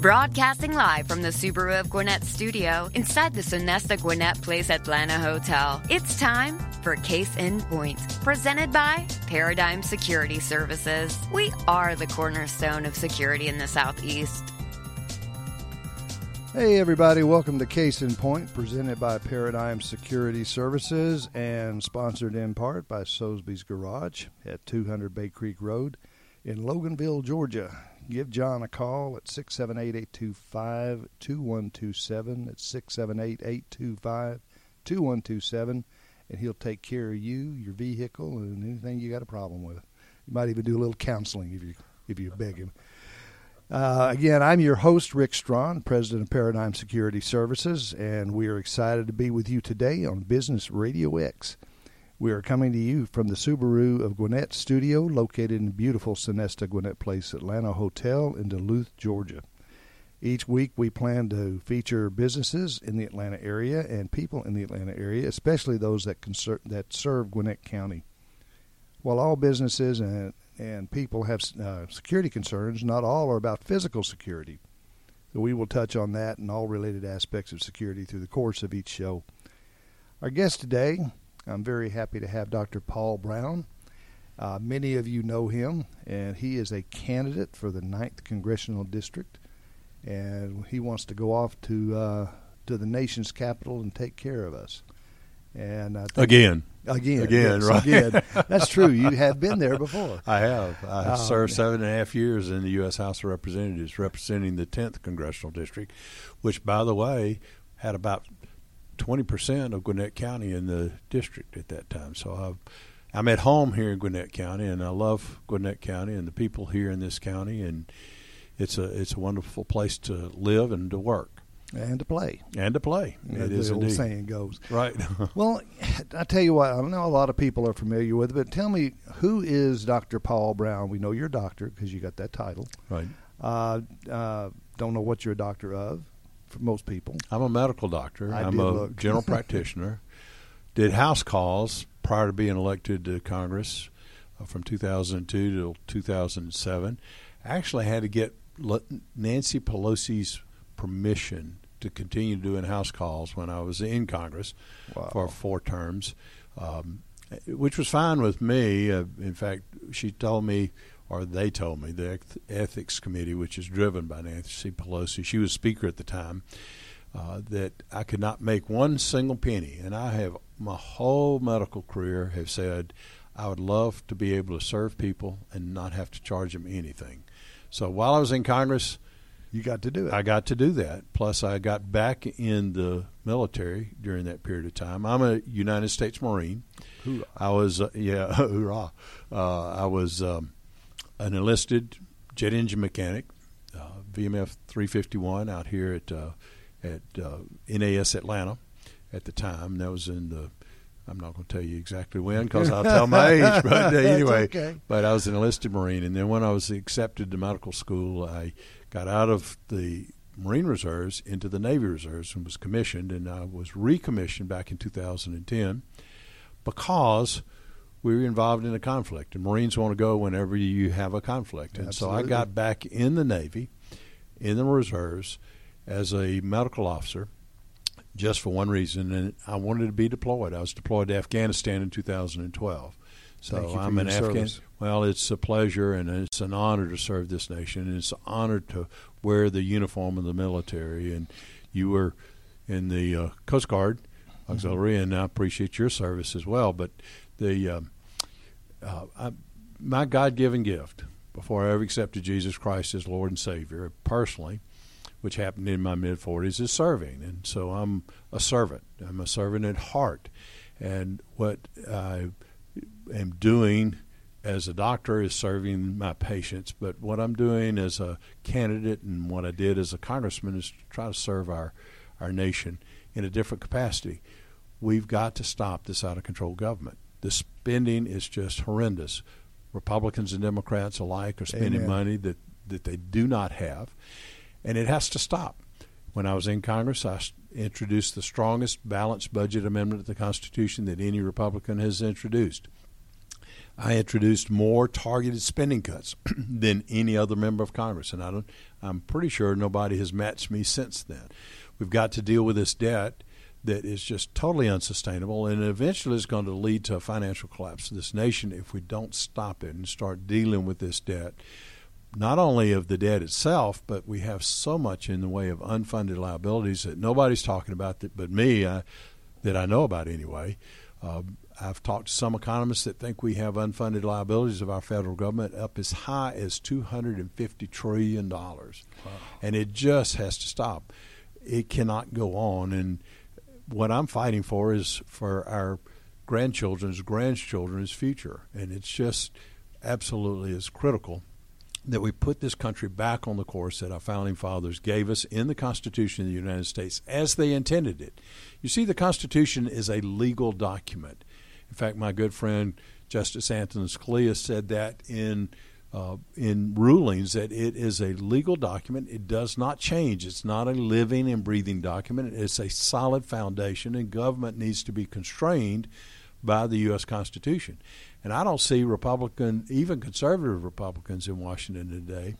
Broadcasting live from the Subaru of Gwinnett studio inside the Sonesta Gwinnett Place Atlanta Hotel. It's time for Case in Point, presented by Paradigm Security Services. We are the cornerstone of security in the Southeast. Hey, everybody, welcome to Case in Point, presented by Paradigm Security Services and sponsored in part by Soesby's Garage at 200 Bay Creek Road in Loganville, Georgia. Give John a call at 678 825 2127. It's 678 825 2127, and he'll take care of you, your vehicle, and anything you got a problem with. You might even do a little counseling if you if you beg him. Uh, again, I'm your host, Rick Strawn, president of Paradigm Security Services, and we are excited to be with you today on Business Radio X. We are coming to you from the Subaru of Gwinnett studio, located in beautiful Sonesta Gwinnett Place Atlanta Hotel in Duluth, Georgia. Each week, we plan to feature businesses in the Atlanta area and people in the Atlanta area, especially those that, conser- that serve Gwinnett County. While all businesses and, and people have uh, security concerns, not all are about physical security. So we will touch on that and all related aspects of security through the course of each show. Our guest today I'm very happy to have Dr. Paul Broun. Uh, many of you know him, and he is a candidate for the 9th Congressional District, and he wants to go off to uh, to the nation's capital and take care of us. And again, again, again, yes, right? Again. That's true. You have been there before. I have. I Oh, served seven and a half years in the U.S. House of Representatives, representing the 10th Congressional District, which, by the way, had about 20% of Gwinnett County in the district at that time. So I've, I'm at home here in Gwinnett County, and I love Gwinnett County and the people here in this county, and it's a it's a wonderful place to live and to work And to play. and to play. as it is the old indeed. saying goes. Right. Well, I tell you what, I know a lot of people are familiar with it, but tell me, who is Dr. Paul Broun? We know you're a doctor because you got that title. right. Uh, uh, don't know what you're a doctor of for most people. I'm a medical doctor. I I'm a look. general practitioner. Did house calls prior to being elected to Congress uh, from 2002 to 2007. Actually, had to get Nancy Pelosi's permission to continue doing house calls when I was in Congress Wow. for four terms, um, which was fine with me. Uh, in fact, she told me, or they told me, the ethics committee, which is driven by Nancy Pelosi, she was speaker at the time, uh, that I could not make one single penny. And I have my whole medical career have said I would love to be able to serve people and not have to charge them anything. So while I was in Congress, You got to do it. I got to do that. Plus, I got back in the military during that period of time. I'm a United States Marine. Hoorah. I was, uh, yeah, hoorah. Uh, I was um, an enlisted jet engine mechanic, uh, VMF 351 out here at uh, at uh, NAS Atlanta at the time. That was in the. I'm not going to tell you exactly when because I'll tell my age. But anyway, okay. but I was an enlisted Marine, and then when I was accepted to medical school, I got out of the Marine Reserves into the Navy Reserves and was commissioned, and I was recommissioned back in 2010 because we were involved in a conflict, and Marines want to go whenever you have a conflict, and so I got back in the Navy, in the reserves, as a medical officer, just for one reason, and I wanted to be deployed. I was deployed to Afghanistan in 2012. So Thank you for I'm an Afghan. service. Well, it's a pleasure and it's an honor to serve this nation, and it's an honor to wear the uniform of the military. And you were in the uh, Coast Guard Auxiliary, and I appreciate your service as well. But the um, uh, I, my God-given gift before I ever accepted Jesus Christ as Lord and Savior personally, which happened in my mid 40s, is serving, and so I'm a servant. I'm a servant at heart, and what I am doing as a doctor is serving my patients, but what I'm doing as a candidate and what I did as a congressman is to try to serve our, our nation in a different capacity. We've got to stop this out of control government. The spending is just horrendous. Republicans and Democrats alike are spending Amen. money that, that they do not have, and it has to stop. When I was in Congress, I introduced the strongest balanced budget amendment to the Constitution that any Republican has introduced. I introduced more targeted spending cuts than any other member of Congress, and I don't, I'm pretty sure nobody has matched me since then. We've got to deal with this debt that is just totally unsustainable, and eventually is going to lead to a financial collapse of this nation if we don't stop it and start dealing with this debt. Not only of the debt itself, but we have so much in the way of unfunded liabilities that nobody's talking about that, but me, I, that I know about anyway. Uh, I've talked to some economists that think we have unfunded liabilities of our federal government up as high as $250 trillion. Wow. And it just has to stop. It cannot go on. And what I'm fighting for is for our grandchildren's grandchildren's future. And it's just absolutely is critical that we put this country back on the course that our founding fathers gave us in the Constitution of the United States as they intended it. You see, the Constitution is a legal document. In fact, my good friend Justice Antonin Scalia said that in uh, in rulings that it is a legal document. It does not change. It's not a living and breathing document. It's a solid foundation, and government needs to be constrained by the U.S. Constitution. And I don't see Republican, even conservative Republicans in Washington today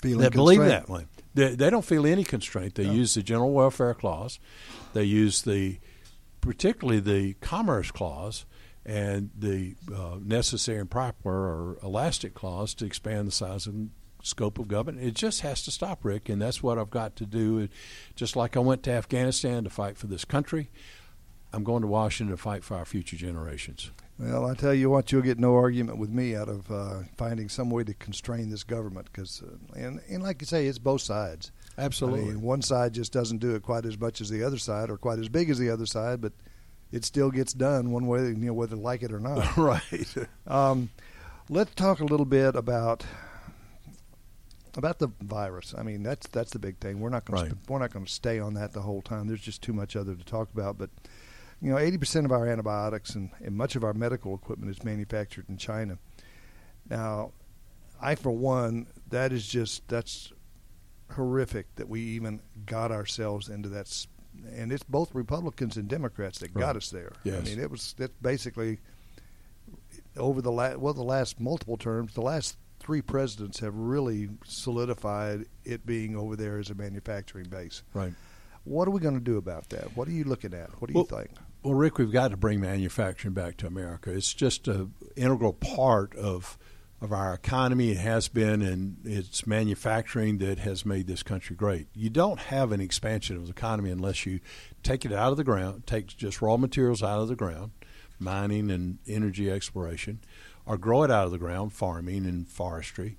Feeling that believe that way. They, they don't feel any constraint. They No. use the General Welfare Clause. They use the, particularly the Commerce Clause and the uh, necessary and proper or elastic clause to expand the size and scope of government. It just has to stop, Rick, and that's what I've got to do. Just like I went to Afghanistan to fight for this country, I'm going to Washington to fight for our future generations. Well, I tell you what, you'll get no argument with me out of uh, finding some way to constrain this government, because, uh, and and like you say, it's both sides. Absolutely. I mean, one side just doesn't do it quite as much as the other side, or quite as big as the other side, but it still gets done one way, you know, whether they like it or not. right. Um, let's talk a little bit about about the virus. I mean, that's that's the big thing. We're not going Right. to we're not going to stay on that the whole time. There's just too much other to talk about. But you know, 80% of our antibiotics and, and much of our medical equipment is manufactured in China. Now, I for one, that is just that's horrific that we even got ourselves into that. And it's both Republicans and Democrats that Right. got us there. I mean, it was that's basically over the last well the last multiple terms the last three presidents have really solidified it being over there as a manufacturing base Right. what are we going to do about that what are you looking at what do Well, you think Well, Rick, we've got to bring manufacturing back to America. It's just an integral part of of our economy. It has been, and it's manufacturing that has made this country great. You don't have an expansion of the economy unless you take it out of the ground, take just raw materials out of the ground, mining and energy exploration, or grow it out of the ground, farming and forestry,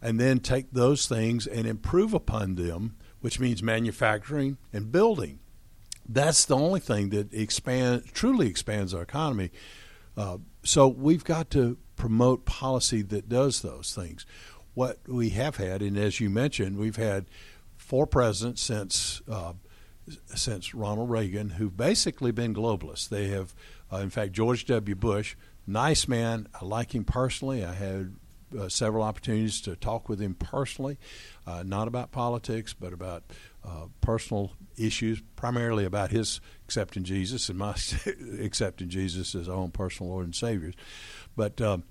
and then take those things and improve upon them, which means manufacturing and building that's the only thing that expand truly expands our economy. Uh, so we've got to promote policy that does those things. What we have had, and as you mentioned, we've had four presidents since uh, since Ronald Reagan who've basically been globalists. They have, uh, in fact, George W. Bush, nice man. I like him personally. I had uh, several opportunities to talk with him personally, uh, not about politics, but about uh, personal issues, primarily about his accepting Jesus and my accepting Jesus as our own personal Lord and Savior. But um,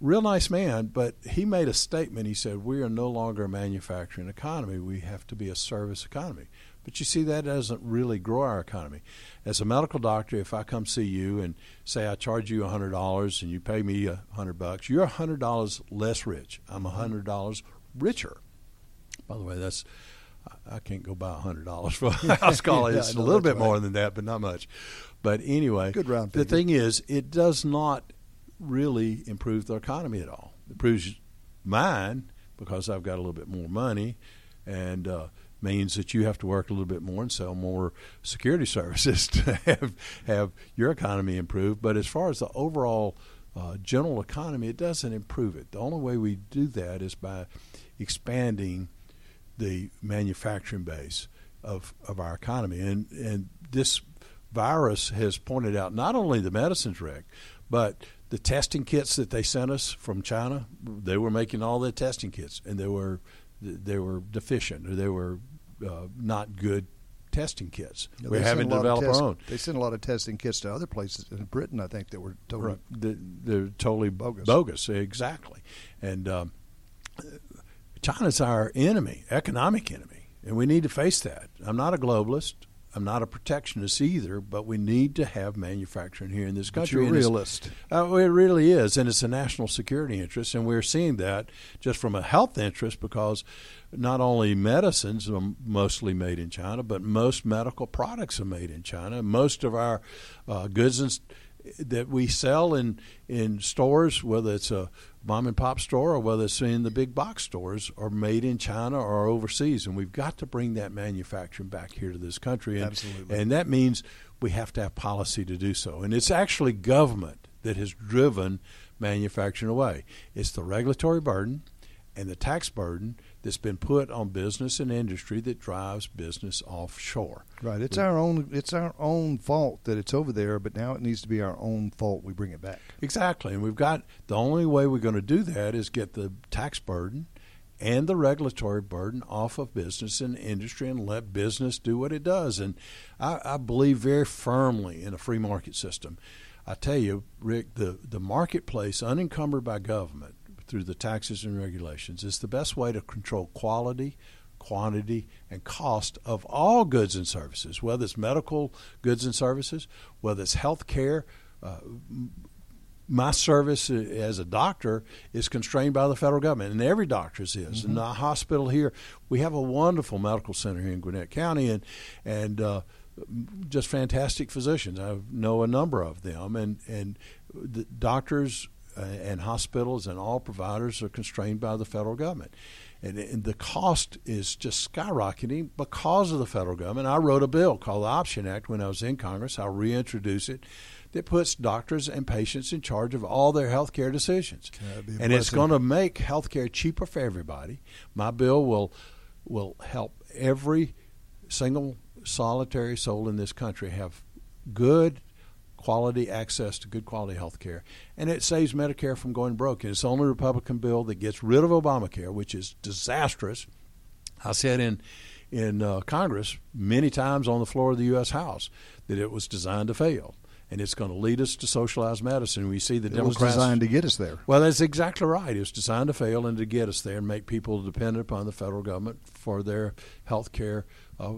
real nice man, but he made a statement. He said, "We are no longer a manufacturing economy. We have to be a service economy." But you see, that doesn't really grow our economy. As a medical doctor, if I come see you and say I charge you hundred dollars and you pay me a hundred bucks, you're hundred dollars less rich. I'm hundred dollars richer. By the way, that's I- can't go buy hundred dollars for a house call. It's I a little bit more than that, but not much. But anyway, Good round The thing is, it does not really improve the economy at all. It improves mine because I've got a little bit more money, and uh, means that you have to work a little bit more and sell more security services to have have your economy improve. But as far as the overall uh, general economy, it doesn't improve it. The only way we do that is by expanding the manufacturing base of, of our economy. And, and this virus has pointed out not only the medicines wreck, but the testing kits that they sent us from China, they were making all the testing kits, and they were they were deficient or they were uh, not good testing kits. Yeah, we're having to a lot of develop test- our own. They sent a lot of testing kits to other places in Britain, I think, that were totally Right. They're, they're totally Bogus. bogus. exactly. And um, China's our enemy, economic enemy, and we need to face that. I'm not a globalist. I'm not a protectionist either, but we need to have manufacturing here in this But country. you're a realist. Uh, it really is, and it's a national security interest, and we're seeing that just from a health interest because not only medicines are mostly made in China, but most medical products are made in China. Most of our uh, goods and, that we sell in in stores, whether it's a mom and pop store or whether it's in the big box stores, are made in China or overseas, and we've got to bring that manufacturing back here to this country. And, Absolutely. and that means we have to have policy to do so. And it's actually government that has driven manufacturing away. It's the regulatory burden and the tax burden that's been put on business and industry that drives business offshore. Right. It's our own. It's our own fault that it's over there, but now it needs to be our own fault. We bring it back. Exactly. And we've got the only way we're going to do that is get the tax burden and the regulatory burden off of business and industry and let business do what it does. And I, I believe very firmly in a free market system. I tell you, Rick, the, the marketplace unencumbered by government through the taxes and regulations is the best way to control quality, quantity, and cost of all goods and services, whether it's medical goods and services, whether it's health care. Uh, my service as a doctor is constrained by the federal government, and every doctor's is. Mm-hmm. And the hospital here, we have a wonderful medical center here in Gwinnett County, and and uh, just fantastic physicians. I know a number of them, and and the doctors Uh, and hospitals and all providers are constrained by the federal government. And, and the cost is just skyrocketing because of the federal government. I wrote a bill called the Option Act when I was in Congress. I'll reintroduce it that puts doctors and patients in charge of all their health care decisions. That'd be a And it's going to make health care cheaper for everybody. My bill will will help every single solitary soul in this country have good quality access to good quality health care. And it saves Medicare from going broke. And it's the only Republican bill that gets rid of Obamacare, which is disastrous. I said in in uh, Congress many times on the floor of the U.S. House that it was designed to fail, and it's going to lead us to socialized medicine. We see the It was Democrats designed to get us there. well, that's exactly right. It was designed to fail and to get us there and make people dependent upon the federal government for their health care uh,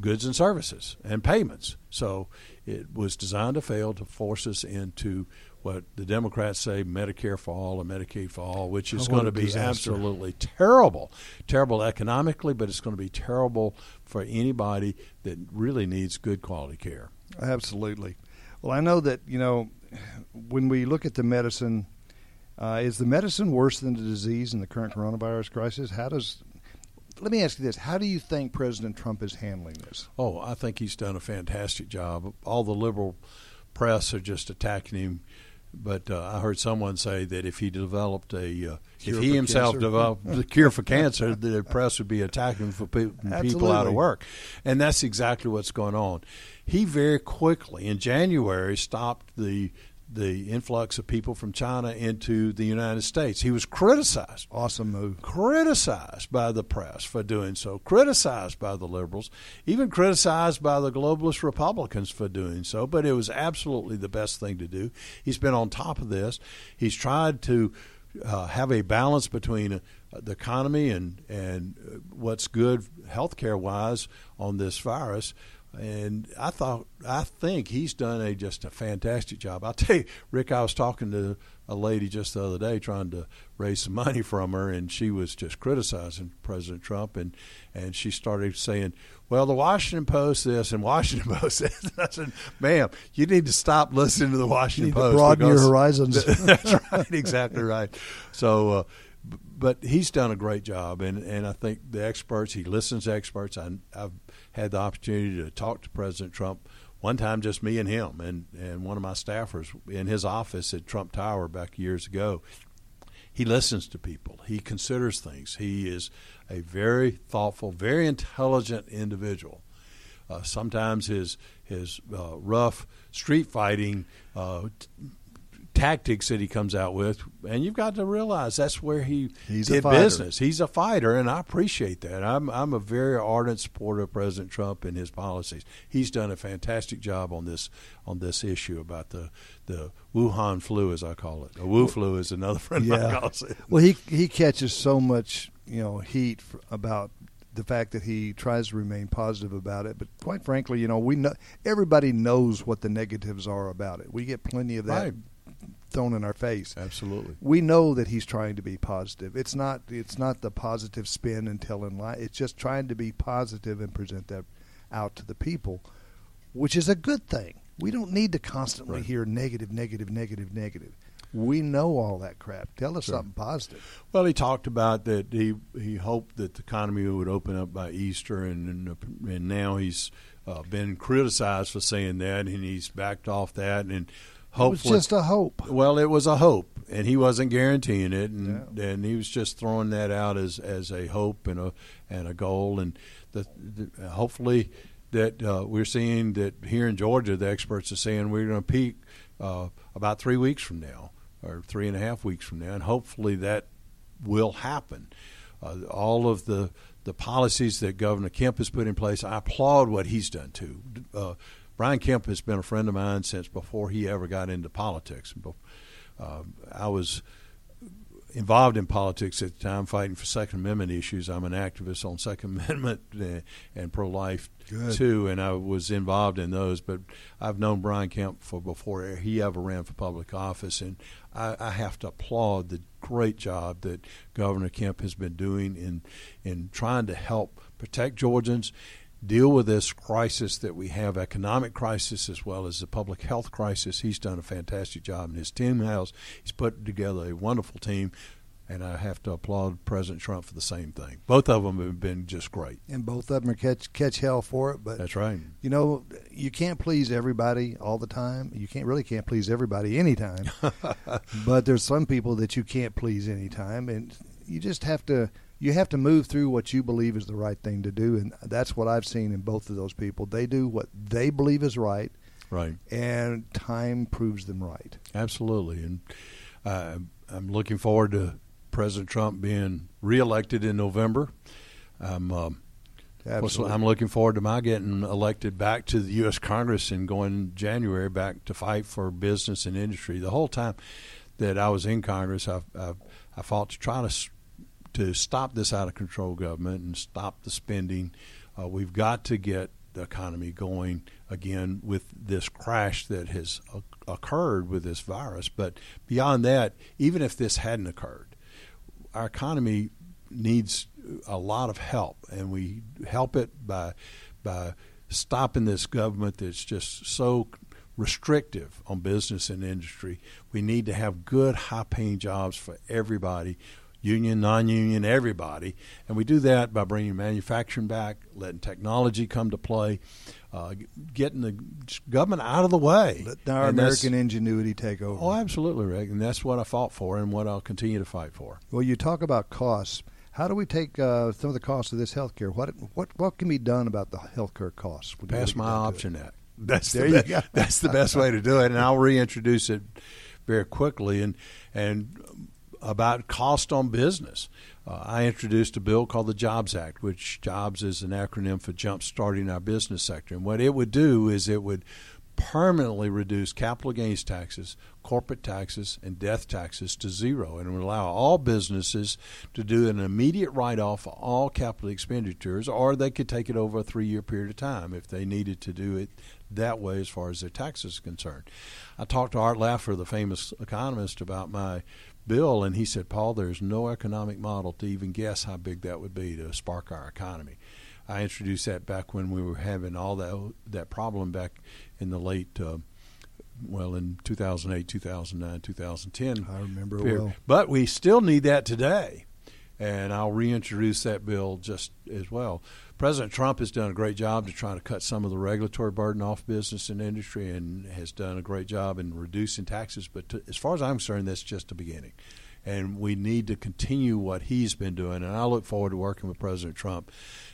goods and services and payments. So it was designed to fail to force us into what the Democrats say Medicare for all or Medicaid for all, which is Oh, going to be disaster. absolutely terrible. Terrible economically, but it's going to be terrible for anybody that really needs good quality care. Absolutely. Well, I know that you know when we look at the medicine, uh, is the medicine worse than the disease in the current coronavirus crisis? How does let me ask you this: How do you think President Trump is handling this? Oh, I think he's done a fantastic job. All the liberal press are just attacking him. But uh, I heard someone say that if he developed a, uh, if he himself cancer. developed the cure for cancer, the press would be attacking him for pe- people out of work, and that's exactly what's going on. He very quickly in January stopped the the influx of people from China into the United States. He was criticized Awesome move. criticized by the press for doing so, criticized by the liberals, even criticized by the globalist Republicans for doing so. But it was absolutely the best thing to do. He's been on top of this. He's tried to uh, have a balance between uh, the economy and and uh, what's good healthcare wise on this virus. And I thought, I think he's done a just a fantastic job. I'll tell you, Rick, I was talking to a lady just the other day trying to raise some money from her, and she was just criticizing President Trump, and and she started saying, "Well, the Washington Post this and Washington Post this." And I said, "Ma'am, you need to stop listening to the Washington need to Post. broaden your horizons." That's right, exactly right. So." Uh, but he's done a great job, and, and I think the experts. He listens to experts. I, I've had the opportunity to talk to President Trump one time just me and him and, and one of my staffers in his office at Trump Tower back years ago. He listens to people. He considers things. He is a very thoughtful, very intelligent individual. Uh, sometimes his his uh, rough street fighting uh, tactics that he comes out with, and you've got to realize that's where he He's did a business. He's a fighter, and I appreciate that. I'm I'm a very ardent supporter of President Trump and his policies. He's done a fantastic job on this on this issue about the the Wuhan flu, as I call it. The Wu flu is another friend of mine Yeah. calls it. Well, he he catches so much you know heat for, about the fact that he tries to remain positive about it. But quite frankly, you know, we know everybody knows what the negatives are about it. We get plenty of that Right. Thrown in our face. Absolutely. We know that he's trying to be positive. It's not it's not the positive spin and telling lie. It's just trying to be positive and present that out to the people, which is a good thing. We don't need to constantly Right. hear negative, negative, negative, negative. We know all that crap. Tell us Sure. something positive. Well, he talked about that he he hoped that the economy would open up by Easter, and and, and now he's uh, been criticized for saying that, and he's backed off that, and It was just a hope. Well, it was a hope, and he wasn't guaranteeing it, and and he was just throwing that out as as a hope and a and a goal, and the, the, hopefully that uh, we're seeing that here in Georgia, the experts are saying we're going to peak uh, about three weeks from now, or three and a half weeks from now, and hopefully that will happen. Uh, all of the the policies that Governor Kemp has put in place, I applaud what he's done too. Uh, Brian Kemp has been a friend of mine since before he ever got into politics. Uh, I was involved in politics at the time, fighting for Second Amendment issues. I'm an activist on Second Amendment and, and pro-life too, and I was involved in those. But I've known Brian Kemp for before he ever ran for public office, and I, I have to applaud the great job that Governor Kemp has been doing in in trying to help protect Georgians. Deal with this crisis that we have, economic crisis as well as the public health crisis. He's done a fantastic job in his team house. He's put together a wonderful team, and I have to applaud President Trump for the same thing. Both of them have been just great. And both of them are catch catch hell for it. But That's right. you know, you can't please everybody all the time. You can't really can't please everybody anytime. but there's some people that you can't please anytime, and you just have to you have to move through what you believe is the right thing to do, and that's what I've seen in both of those people. They do what they believe is right, Right. and time proves them right. Absolutely, and uh, I'm looking forward to President Trump being reelected in November. I'm, um, Absolutely. I'm looking forward to my getting elected back to the U.S. Congress and going January back to fight for business and industry. The whole time that I was in Congress, I, I, I fought to try to to stop this out of control government and stop the spending. Uh, we've got to get the economy going again with this crash that has occurred with this virus. But beyond that, even if this hadn't occurred, our economy needs a lot of help, and we help it by by stopping this government that's just so restrictive on business and industry. We need to have good, high-paying jobs for everybody, union, non-union, everybody, and we do that by bringing manufacturing back, letting technology come to play, uh, getting the government out of the way. Let our And American ingenuity take over. Oh, absolutely, Rick, and that's what I fought for, and what I'll continue to fight for. Well, you talk about costs. How do we take uh, some of the costs of this health care? What what what can be done about the health care costs? Pass my down to it? option act. That's There the be- that's the best way to do it, and I'll reintroduce it very quickly. And and about cost on business, uh, I introduced a bill called the Jobs Act, which Jobs is an acronym for Jump Starting Our Business Sector. And what it would do is it would permanently reduce capital gains taxes, corporate taxes, and death taxes to zero, and allow all businesses to do an immediate write-off of all capital expenditures, or they could take it over a three-year period of time if they needed to do it that way as far as their taxes are concerned. I talked to Art Laffer, the famous economist, about my bill, and he said, Paul, there's no economic model to even guess how big that would be to spark our economy. I introduced that back when we were having all that that problem back in the late, uh, well, in 2008, 2009, 2010. I remember period. well. But we still need that today, and I'll reintroduce that bill just as well. President Trump has done a great job to try to cut some of the regulatory burden off business and industry, and has done a great job in reducing taxes. But to, as far as I'm concerned, that's just the beginning, and we need to continue what he's been doing. And I look forward to working with President Trump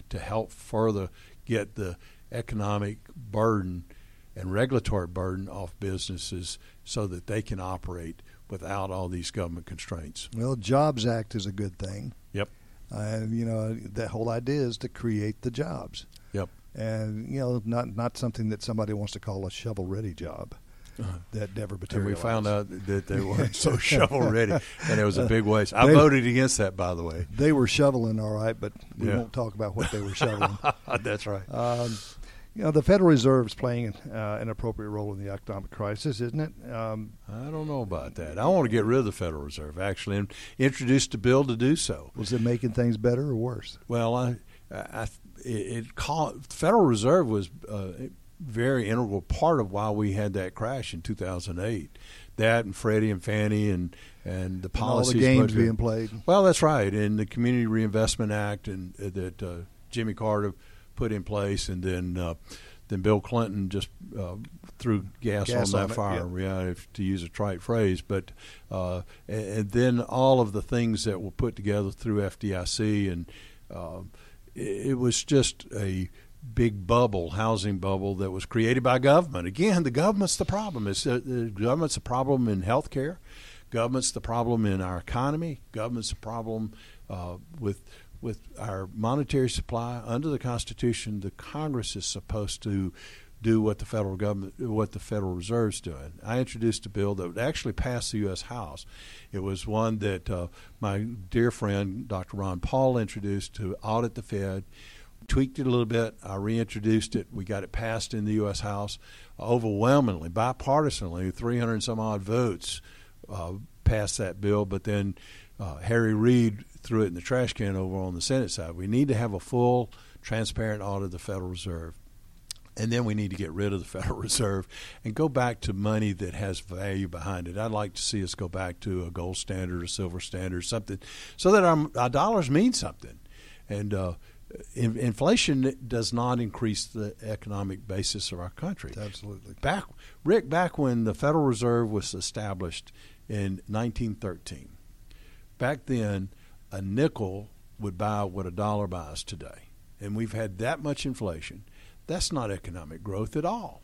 to help further get the economic burden and regulatory burden off businesses so that they can operate without all these government constraints. Well, Jobs Act is a good thing. Uh, you know, the whole idea is to create the jobs. Yep. And you know, not not something that somebody wants to call a shovel-ready job. Uh-huh. That never And materialized. we found out that they weren't so shovel ready, and it was a big waste. I They- voted against that, by the way. they were shoveling all right, but we Yeah. won't talk about what they were shoveling. That's right. Um, you know, the Federal Reserve is playing uh, an appropriate role in the economic crisis, isn't it? Um, I don't know about that. I want to get rid of the Federal Reserve, actually, and introduced a bill to do so. was it making things better or worse? Well, I, I, it, it call, Federal Reserve was a very integral part of why we had that crash in 2008. That and Freddie and Fannie and and the And all the games being played. Well, that's right, and the Community Reinvestment Act and uh, that uh, Jimmy Carter put in place, and then uh, then Bill Clinton just uh, threw gas, Gas on on that it, fire, yeah. yeah, if, to use a trite phrase. But uh, and, and then all of the things that were put together through FDIC, and uh, it, it was just a big bubble, housing bubble that was created by government. Again, the government's the problem. It's uh, the government's the problem in health care. Government's the problem in our economy. Government's the problem uh, with with our monetary supply. Under the Constitution, the Congress is supposed to do what the federal government, what the Federal Reserve's doing. I introduced a bill that would actually pass the U.S. House. It was one that uh, my dear friend Dr. Ron Paul introduced to audit the Fed. Tweaked it a little bit. I reintroduced it. We got it passed in the U.S. House overwhelmingly, bipartisanly, 300 and some odd votes uh, passed that bill. But then uh, Harry Reid threw it in the trash can over on the Senate side. We need to have a full, transparent audit of the Federal Reserve. And then we need to get rid of the Federal Reserve and go back to money that has value behind it. I'd like to see us go back to a gold standard a silver standard, something, so that our, our dollars mean something. And uh, in, inflation does not increase the economic basis of our country. Absolutely. Back, Rick, back when the Federal Reserve was established in 1913, back then a nickel would buy what a dollar buys today. And we've had that much inflation. That's not economic growth at all.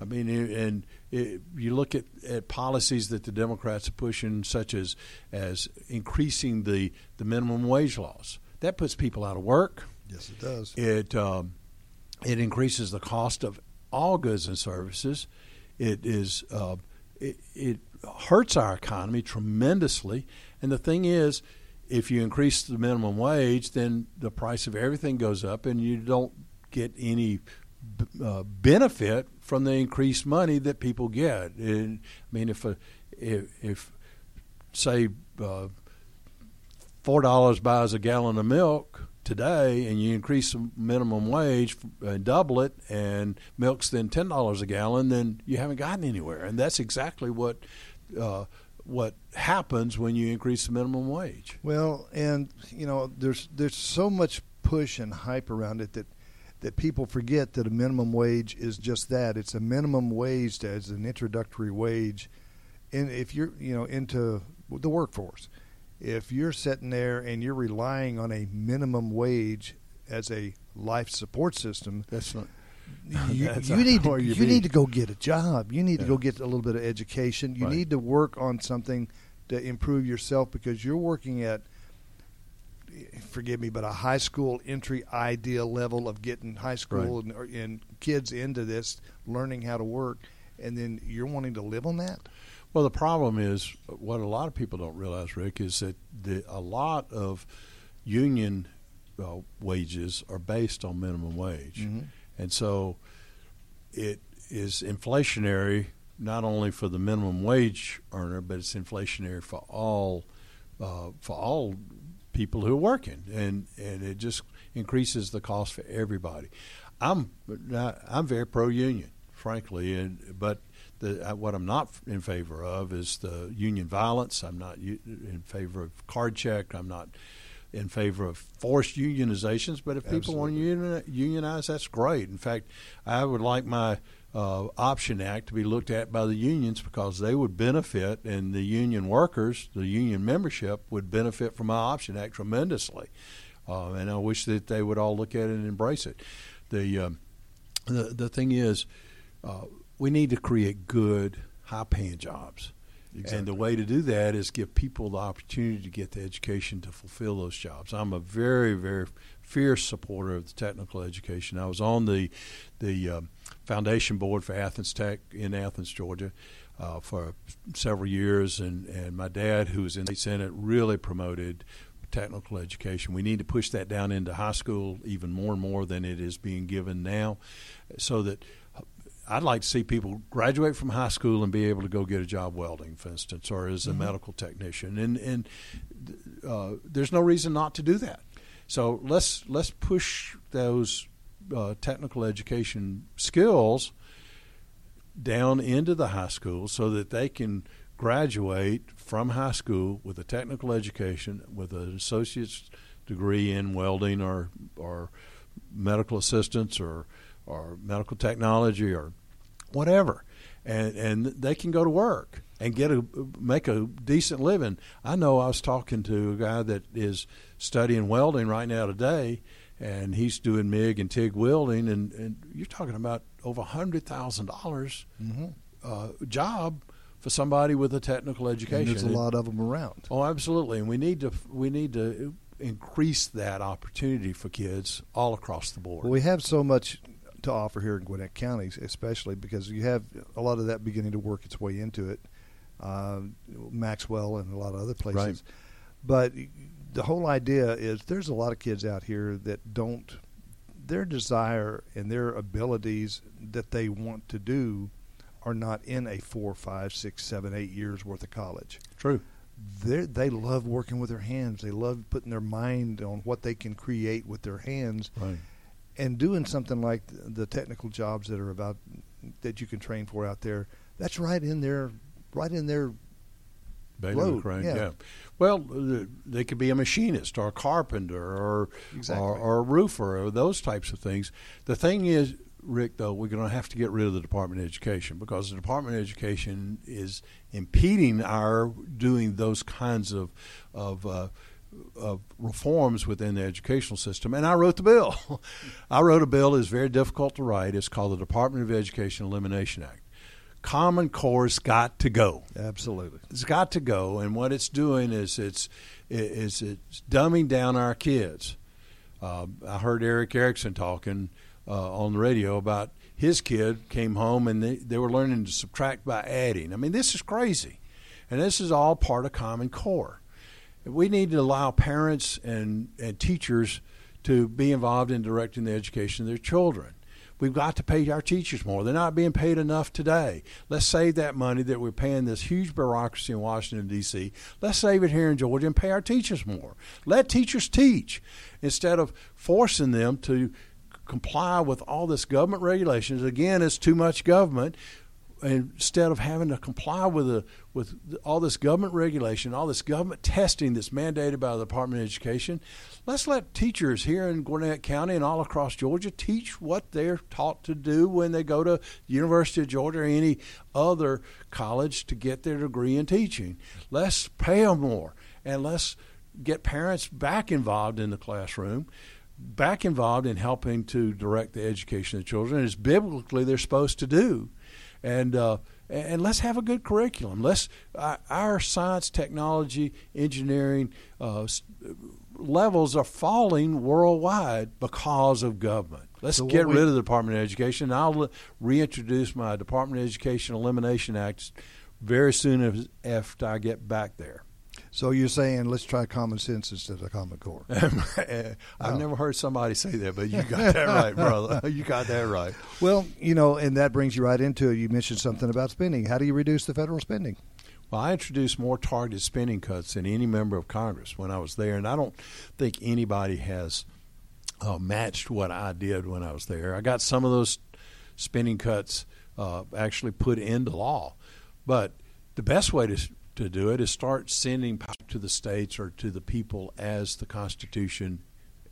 I mean, and it, you look at, at policies that the Democrats are pushing, such as as increasing the, the minimum wage laws. That puts people out of work. Yes, it does. It um, it increases the cost of all goods and services. It is uh, it, it hurts our economy tremendously. And the thing is, if you increase the minimum wage, then the price of everything goes up, and you don't get any uh, benefit from the increased money that people get. And, I mean, if a, if, if say uh, four dollars buys a gallon of milk today, and you increase the minimum wage and double it, and milk's then ten dollars a gallon, then you haven't gotten anywhere. And that's exactly what uh, what happens when you increase the minimum wage. Well, and you know, there's there's so much push and hype around it that that people forget that a minimum wage is just that. It's a minimum wage as an introductory wage, and if you're you know into the workforce, if you're sitting there and you're relying on a minimum wage as a life support system, That's not. you, you need to, you you need to go get a job. You need to go get a little bit of education. You Right. need to work on something to improve yourself because you're working at forgive me, but a high school entry ideal level of getting high school and, or, and kids into this, learning how to work, and then you're wanting to live on that. Well, the problem is what a lot of people don't realize, Rick, is that the, a lot of union uh, wages are based on minimum wage, Mhm. And so it is inflationary not only for the minimum wage earner, but it's inflationary for all uh, for all people who are working, and and it just increases the cost for everybody. I'm not, I'm very pro union, frankly, and but the, uh, what I'm not in favor of is the union violence. I'm not in favor of card check. I'm not in favor of forced unionizations, but if people want to unionize, that's great. In fact, I would like my uh, option act to be looked at by the unions because they would benefit, and the union workers, the union membership, would benefit from my option act tremendously. Uh, and I wish that they would all look at it and embrace it. The um, the the thing is, uh, we need to create good, high-paying jobs. Exactly. And the way to do that is give people the opportunity to get the education to fulfill those jobs. I'm a very, very fierce supporter of the technical education. I was on the the um, foundation board for Athens Tech in Athens, Georgia, uh, for several years, and, and my dad, who was in the Senate, really promoted technical education. We need to push that down into high school even more and more than it is being given now, so that I'd like to see people graduate from high school and be able to go get a job welding, for instance, or as a mm-hmm. medical technician. And and uh, there's no reason not to do that. So let's let's push those uh, technical education skills down into the high school so that they can graduate from high school with a technical education with an associate's degree in welding or or medical assistance or or medical technology or whatever, and and they can go to work and get a make a decent living. I know I was talking to a guy that is studying welding right now today, and he's doing MIG and TIG welding, and, and you're talking about over hundred thousand mm-hmm. dollars uh, job for somebody with a technical education. And there's a lot of them around. Oh, absolutely, and we need to we need to increase that opportunity for kids all across the board. Well, we have so much to offer here in Gwinnett County, especially because you have a lot of that beginning to work its way into it. Uh, Maxwell and a lot of other places. Right. But the whole idea is there's a lot of kids out here that don't, their desire and their abilities that they want to do are not in a four, five, six, seven, eight years worth of college. True. They they love working with their hands. They love putting their mind on what they can create with their hands. Right and doing something like the technical jobs that are about that you can train for out there that's right in there right in road. Right, yeah. yeah. Well, they could be a machinist or a carpenter or, exactly. or, or a roofer or those types of things. The thing is, Rick, though, we're going to have to get rid of the Department of Education because the Department of Education is impeding our doing those kinds of of uh, of reforms within the educational system, and I wrote the bill. I wrote a bill that's very difficult to write. It's called the Department of Education Elimination Act. Common Core's got to go. Absolutely, it's got to go. And what it's doing is it's is it's dumbing down our kids. Uh, I heard Erick Erickson talking uh, on the radio about his kid came home and they, they were learning to subtract by adding. I mean, this is crazy, and this is all part of Common Core we need to allow parents and, and teachers to be involved in directing the education of their children. We've got to pay our teachers more. They're not being paid enough today. Let's save that money that we're paying this huge bureaucracy in Washington, D.C. Let's save it here in Georgia and pay our teachers more. Let teachers teach instead of forcing them to comply with all this government regulations. Again, it's too much government instead of having to comply with a, with all this government regulation, all this government testing that's mandated by the Department of Education, let's let teachers here in Gwinnett County and all across Georgia teach what they're taught to do when they go to University of Georgia or any other college to get their degree in teaching. Let's pay them more and let's get parents back involved in the classroom back involved in helping to direct the education of children as biblically they're supposed to do and uh, and let's have a good curriculum. Let's uh, our science, technology, engineering uh, levels are falling worldwide because of government. Let's so get rid of the Department of Education. I'll reintroduce my Department of Education Elimination Act very soon after I get back there. So you're saying let's try common sense instead of common core. I've oh. never heard somebody say that, but you got that right, brother. You got that right. Well, you know, and that brings you right into it. You mentioned something about spending. How do you reduce the federal spending? Well, I introduced more targeted spending cuts than any member of Congress when I was there, and I don't think anybody has uh, matched what I did when I was there. I got some of those spending cuts uh, actually put into law, but the best way to to do it is start sending power to the states or to the people as the Constitution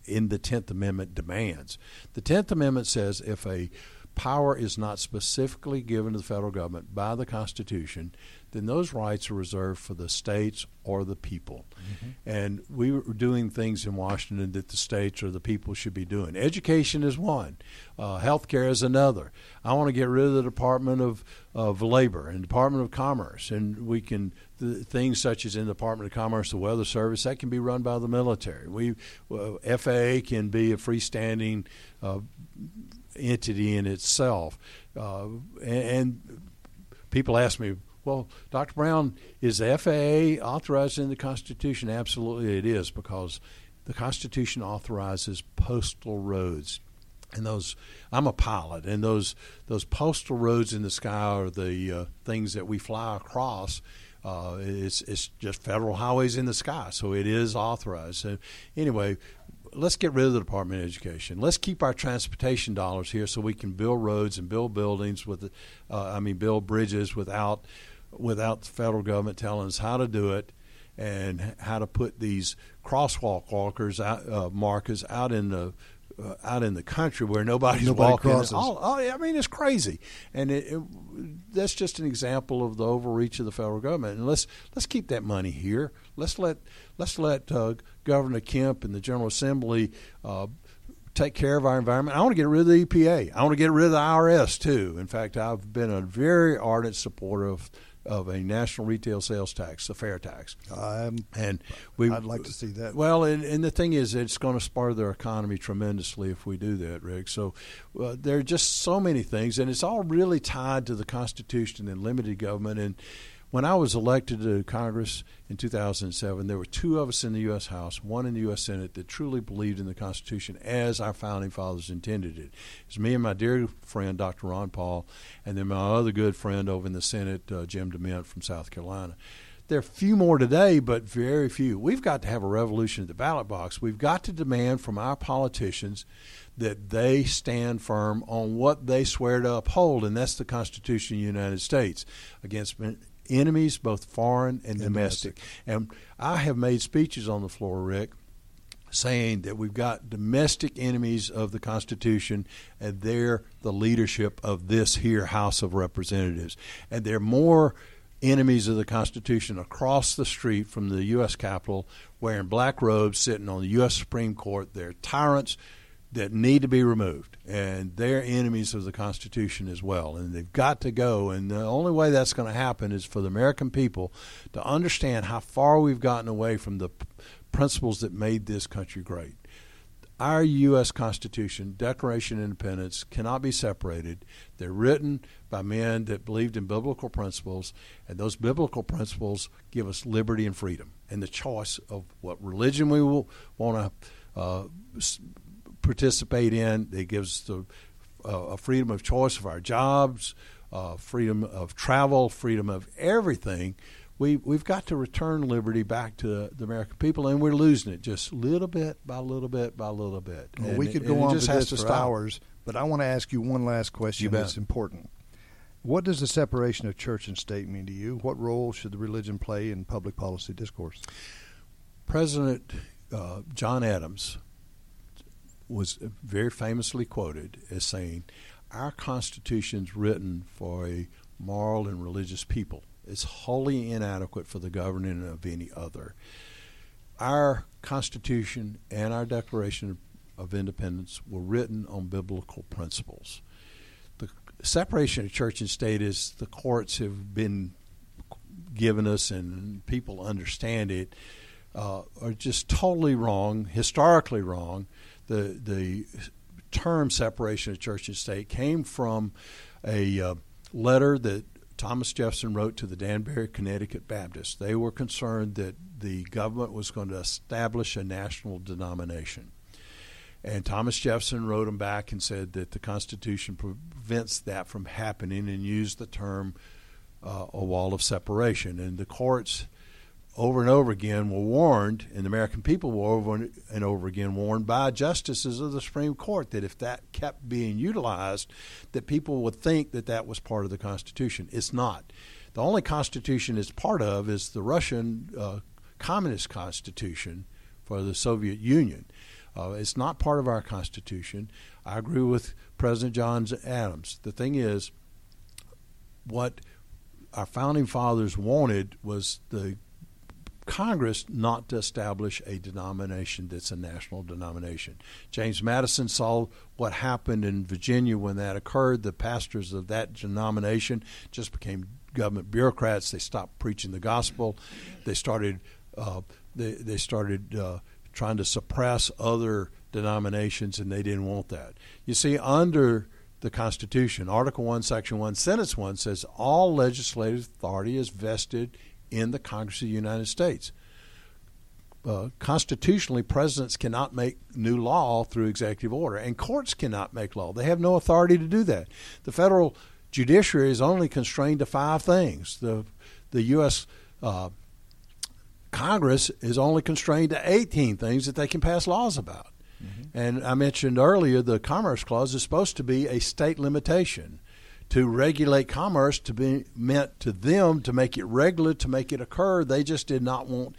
in the Tenth Amendment demands. The Tenth Amendment says if a power is not specifically given to the federal government by the Constitution, then those rights are reserved for the states or the people. Mm-hmm. And we were doing things in Washington that the states or the people should be doing. Education is one, uh, health care is another. I want to get rid of the Department of, of Labor and Department of Commerce, and we can the things such as in the Department of Commerce, the Weather Service, that can be run by the military. We uh, FAA can be a freestanding uh, entity in itself. Uh, and, and, people ask me, well, Dr. Broun, is the FAA authorized in the Constitution? Absolutely, it is, because the Constitution authorizes postal roads. And those, I'm a pilot, and those those postal roads in the sky are the uh, things that we fly across. Uh, it's it's just federal highways in the sky, so it is authorized. So anyway, let's get rid of the Department of Education. Let's keep our transportation dollars here so we can build roads and build buildings with, uh, I mean, build bridges without without the federal government telling us how to do it and how to put these crosswalk walkers out, uh, markers out in the uh, out in the country where nobody's Nobody walking. Crosses. All, all, I mean, it's crazy, and it, it, that's just an example of the overreach of the federal government. And let's let's keep that money here. Let's let let's let uh, Governor Kemp and the General Assembly. Uh, take care of our environment. I want to get rid of the EPA. I want to get rid of the IRS too. In fact, I've been a very ardent supporter of of a national retail sales tax, a fair tax. Um, and we, I'd like to see that. Well, and, and the thing is, it's going to spur their economy tremendously if we do that, Rick. So uh, there are just so many things, and it's all really tied to the Constitution and limited government. And when I was elected to Congress in 2007, there were two of us in the U.S. House, one in the U.S. Senate, that truly believed in the Constitution as our founding fathers intended it. It's me and my dear friend, Dr. Ron Paul, and then my other good friend over in the Senate, uh, Jim DeMint from South Carolina. There are few more today, but very few. We've got to have a revolution at the ballot box. We've got to demand from our politicians that they stand firm on what they swear to uphold, and that's the Constitution of the United States against enemies, both foreign and, and domestic. domestic. And I have made speeches on the floor, Rick, saying that we've got domestic enemies of the Constitution, and they're the leadership of this here House of Representatives. And they're more enemies of the Constitution across the street from the U.S. Capitol, wearing black robes, sitting on the U.S. Supreme Court. They're tyrants that need to be removed, and they're enemies of the Constitution as well, and they've got to go. And the only way that's going to happen is for the American people to understand how far we've gotten away from the principles that made this country great. Our U.S. Constitution, Declaration of Independence, cannot be separated. They're written by men that believed in biblical principles, and those biblical principles give us liberty and freedom and the choice of what religion we will want to uh, participate in. It gives the uh, a freedom of choice of our jobs, uh, freedom of travel, freedom of everything. We we've got to return liberty back to the American people, and we're losing it just little bit by little bit by little bit. Well, we could go on with this for hours, but I want to ask you one last question that's important. What does the separation of church and state mean to you? What role should the religion play in public policy discourse? President uh, John Adams was very famously quoted as saying, Our Constitution's written for a moral and religious people. It's wholly inadequate for the governing of any other. Our Constitution and our Declaration of Independence were written on biblical principles. The separation of church and state is the courts have been given us and people understand it uh, are just totally wrong, historically wrong, the the term separation of church and state came from a uh, letter that Thomas Jefferson wrote to the Danbury, Connecticut Baptists. They were concerned that the government was going to establish a national denomination. And Thomas Jefferson wrote them back and said that the Constitution prevents that from happening and used the term uh, a wall of separation. And the courts over and over again were warned, and the American people were over and over again warned by justices of the Supreme Court that if that kept being utilized, that people would think that that was part of the Constitution. It's not. The only constitution it's part of is the Russian uh, Communist Constitution for the Soviet Union. Uh, it's not part of our Constitution. I agree with President John Adams. The thing is, what our founding fathers wanted was the Congress not to establish a denomination that's a national denomination. James Madison saw what happened in Virginia when that occurred. The pastors of that denomination just became government bureaucrats. They stopped preaching the gospel. They started uh, they they started uh, trying to suppress other denominations, and they didn't want that. You see, under the Constitution, Article 1, Section 1, Sentence 1 says all legislative authority is vested in the Congress of the United States. Uh, constitutionally, presidents cannot make new law through executive order, and courts cannot make law. They have no authority to do that. The federal judiciary is only constrained to five things. The the U.S. Uh, Congress is only constrained to 18 things that they can pass laws about. Mm-hmm. And I mentioned earlier the Commerce Clause is supposed to be a state limitation to regulate commerce to be meant to them to make it regular, to make it occur. They just did not want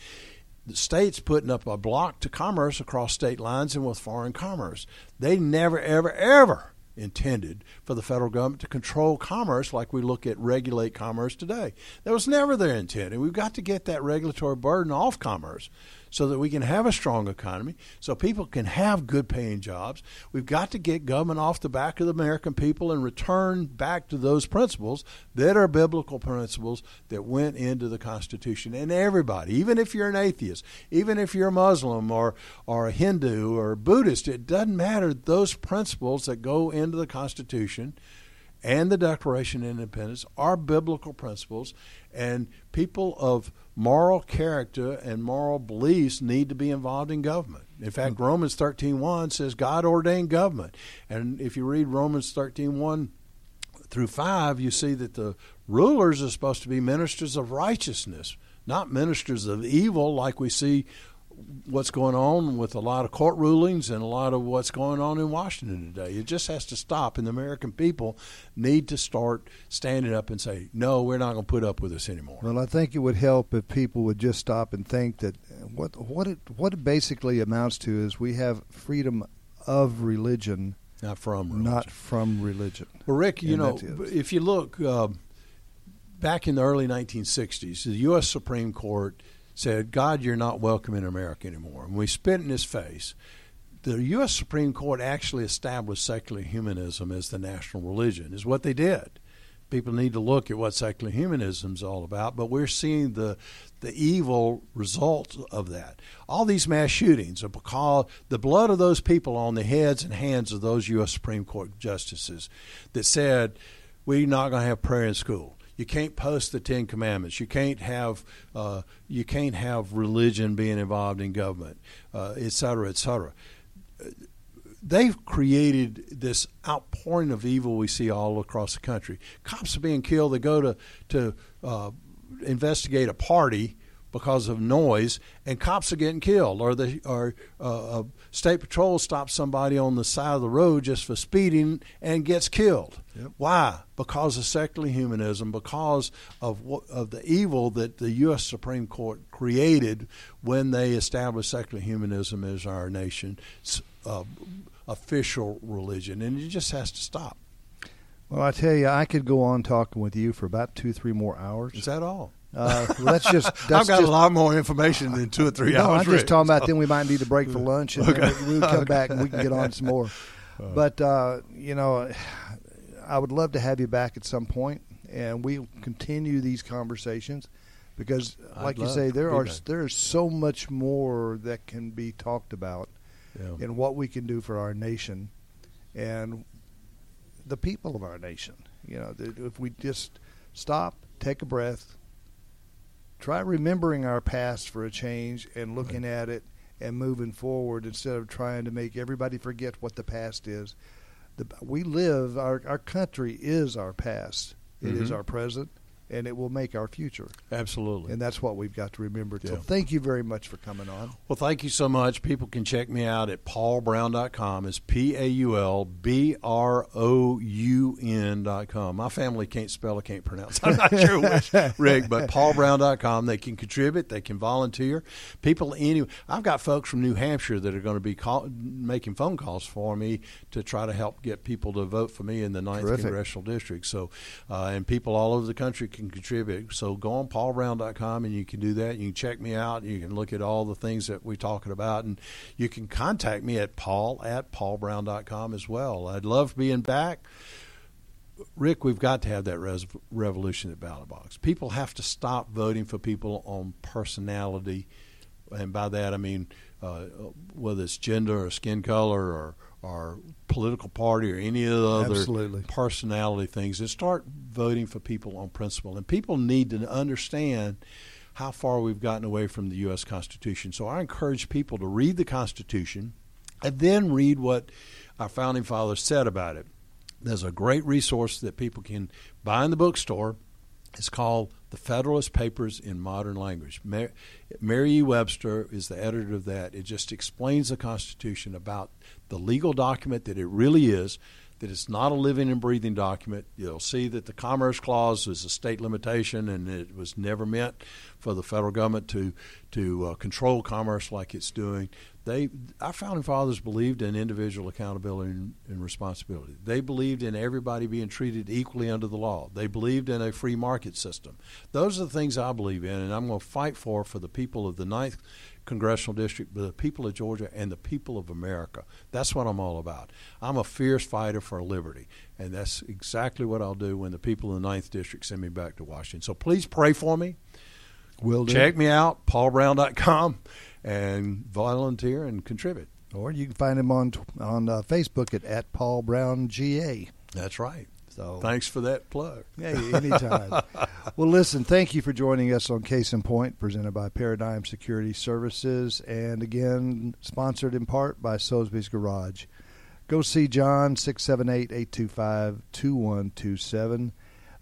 the states putting up a block to commerce across state lines and with foreign commerce. They never, ever, ever intended for the federal government to control commerce like we look at regulate commerce today. That was never their intent. And we've got to get that regulatory burden off commerce so that we can have a strong economy, so people can have good paying jobs. We've got to get government off the back of the American people and return back to those principles that are biblical principles that went into the Constitution. And everybody, even if you're an atheist, even if you're a Muslim or, or a Hindu or Buddhist, it doesn't matter. Those principles that go into the Constitution and the Declaration of Independence are biblical principles, and people of moral character and moral beliefs need to be involved in government. In fact, mm-hmm. Romans 13.1 says God ordained government. And if you read Romans 13.1 through 5, you see that the rulers are supposed to be ministers of righteousness, not ministers of evil like we see what's going on with a lot of court rulings and a lot of what's going on in Washington today. It just has to stop, and the American people need to start standing up and say, "No, we're not going to put up with this anymore." Well, I think it would help if people would just stop and think that what what it what it basically amounts to is we have freedom of religion, not from religion. not from religion. Well, Rick, you and know, if you look uh, back in the early 1960s, the U.S. Supreme Court said, God, you're not welcome in America anymore. And we spit in his face. The U.S. Supreme Court actually established secular humanism as the national religion, is what they did. People need to look at what secular humanism is all about, but we're seeing the the evil results of that. All these mass shootings are because the blood of those people on the heads and hands of those U.S. Supreme Court justices that said, we're not going to have prayer in school you can't post the Ten Commandments. You can't have uh, you can't have religion being involved in government, uh, et cetera, et cetera. They've created this outpouring of evil we see all across the country. Cops are being killed. They go to to uh, investigate a party because of noise, and cops are getting killed, or the or uh, state patrol stops somebody on the side of the road just for speeding and gets killed. Yep. Why? Because of secular humanism, because of of the evil that the U.S. Supreme Court created when they established secular humanism as our nation's uh, official religion, and it just has to stop. Well, I tell you, I could go on talking with you for about two, three more hours. Is that all? Uh, well, that's just. That's I've got just, a lot more information than two or three no, hours. I'm just talking about. Then we might need to break for lunch, and okay. we'll come okay. back and we can get on some more. Uh, but uh, you know, I would love to have you back at some point, and we'll continue these conversations because, like you say, there are there is so much more that can be talked about, yeah. and what we can do for our nation, and the people of our nation. You know, if we just stop, take a breath, try remembering our past for a change and looking right. at it and moving forward instead of trying to make everybody forget what the past is. The, we live our our country is our past. It mm-hmm. is our present and it will make our future. Absolutely. And that's what we've got to remember. So thank you very much for coming on. Well, thank you so much. People can check me out at paulbroun.com. It's P A U L B R O U N.com. My family can't spell, I can't pronounce. I'm not sure which, Rick, but paulbroun.com. They can contribute, they can volunteer. People, any, I've got folks from New Hampshire that are going to be call, making phone calls for me to try to help get people to vote for me in the 9th Terrific. Congressional District. So, uh, and people all over the country can contribute. So go on paulbroun.com and you can do that. You can check me out. You can look at all the things that we're talking about. And you can contact me at paul at paulbroun.com as well. I'd love being back. Rick, we've got to have that res- revolution at ballot box. People have to stop voting for people on personality, and by that I mean uh, whether it's gender or skin color or or political party or any of the other Absolutely. personality things, and start voting for people on principle. And people need to understand how far we've gotten away from the U.S. Constitution. So I encourage people to read the Constitution and then read what our founding fathers said about it. There's a great resource that people can buy in the bookstore. It's called The Federalist Papers in Modern Language. Mar- Mary E. Webster is the editor of that. It just explains the Constitution about the legal document that it really is, that it's not a living and breathing document. You'll see that the Commerce Clause is a state limitation and it was never meant for the federal government to, to uh, control commerce like it's doing. They, our founding fathers believed in individual accountability and, and responsibility. They believed in everybody being treated equally under the law. They believed in a free market system. Those are the things I believe in, and I'm going to fight for for the people of the ninth congressional district, the people of Georgia, and the people of America. That's what I'm all about. I'm a fierce fighter for liberty, and that's exactly what I'll do when the people in the ninth district send me back to Washington. So please pray for me. Will do. Check me out, paulbroun.com, and volunteer and contribute. Or you can find him on on uh, Facebook at, at Paul Broun GA. That's right. So Thanks for that plug. Hey, anytime. well, listen, thank you for joining us on Case in Point, presented by Paradigm Security Services, and again, sponsored in part by Soesbe's Garage. Go see John, 678 825 2127.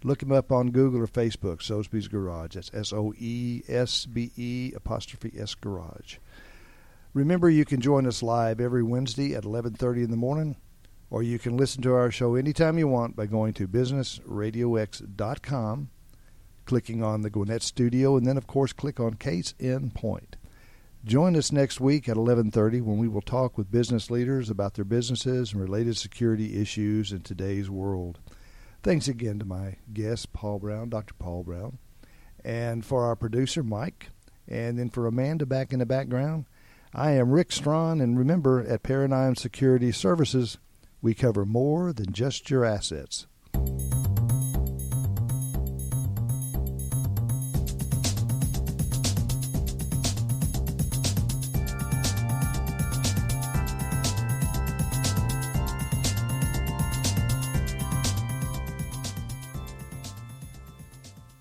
Look him up on Google or Facebook, Soesbe's Garage. That's S O E S B E apostrophe S Garage. Remember, you can join us live every Wednesday at 11:30 in the morning, or you can listen to our show anytime you want by going to businessradiox.com, clicking on the Gwinnett Studio, and then of course click on Case in Point. Join us next week at 11:30 when we will talk with business leaders about their businesses and related security issues in today's world. Thanks again to my guest Paul Broun, Dr. Paul Broun, and for our producer Mike, and then for Amanda back in the background. I am Rick Strawn, and remember, at Paradigm Security Services, we cover more than just your assets.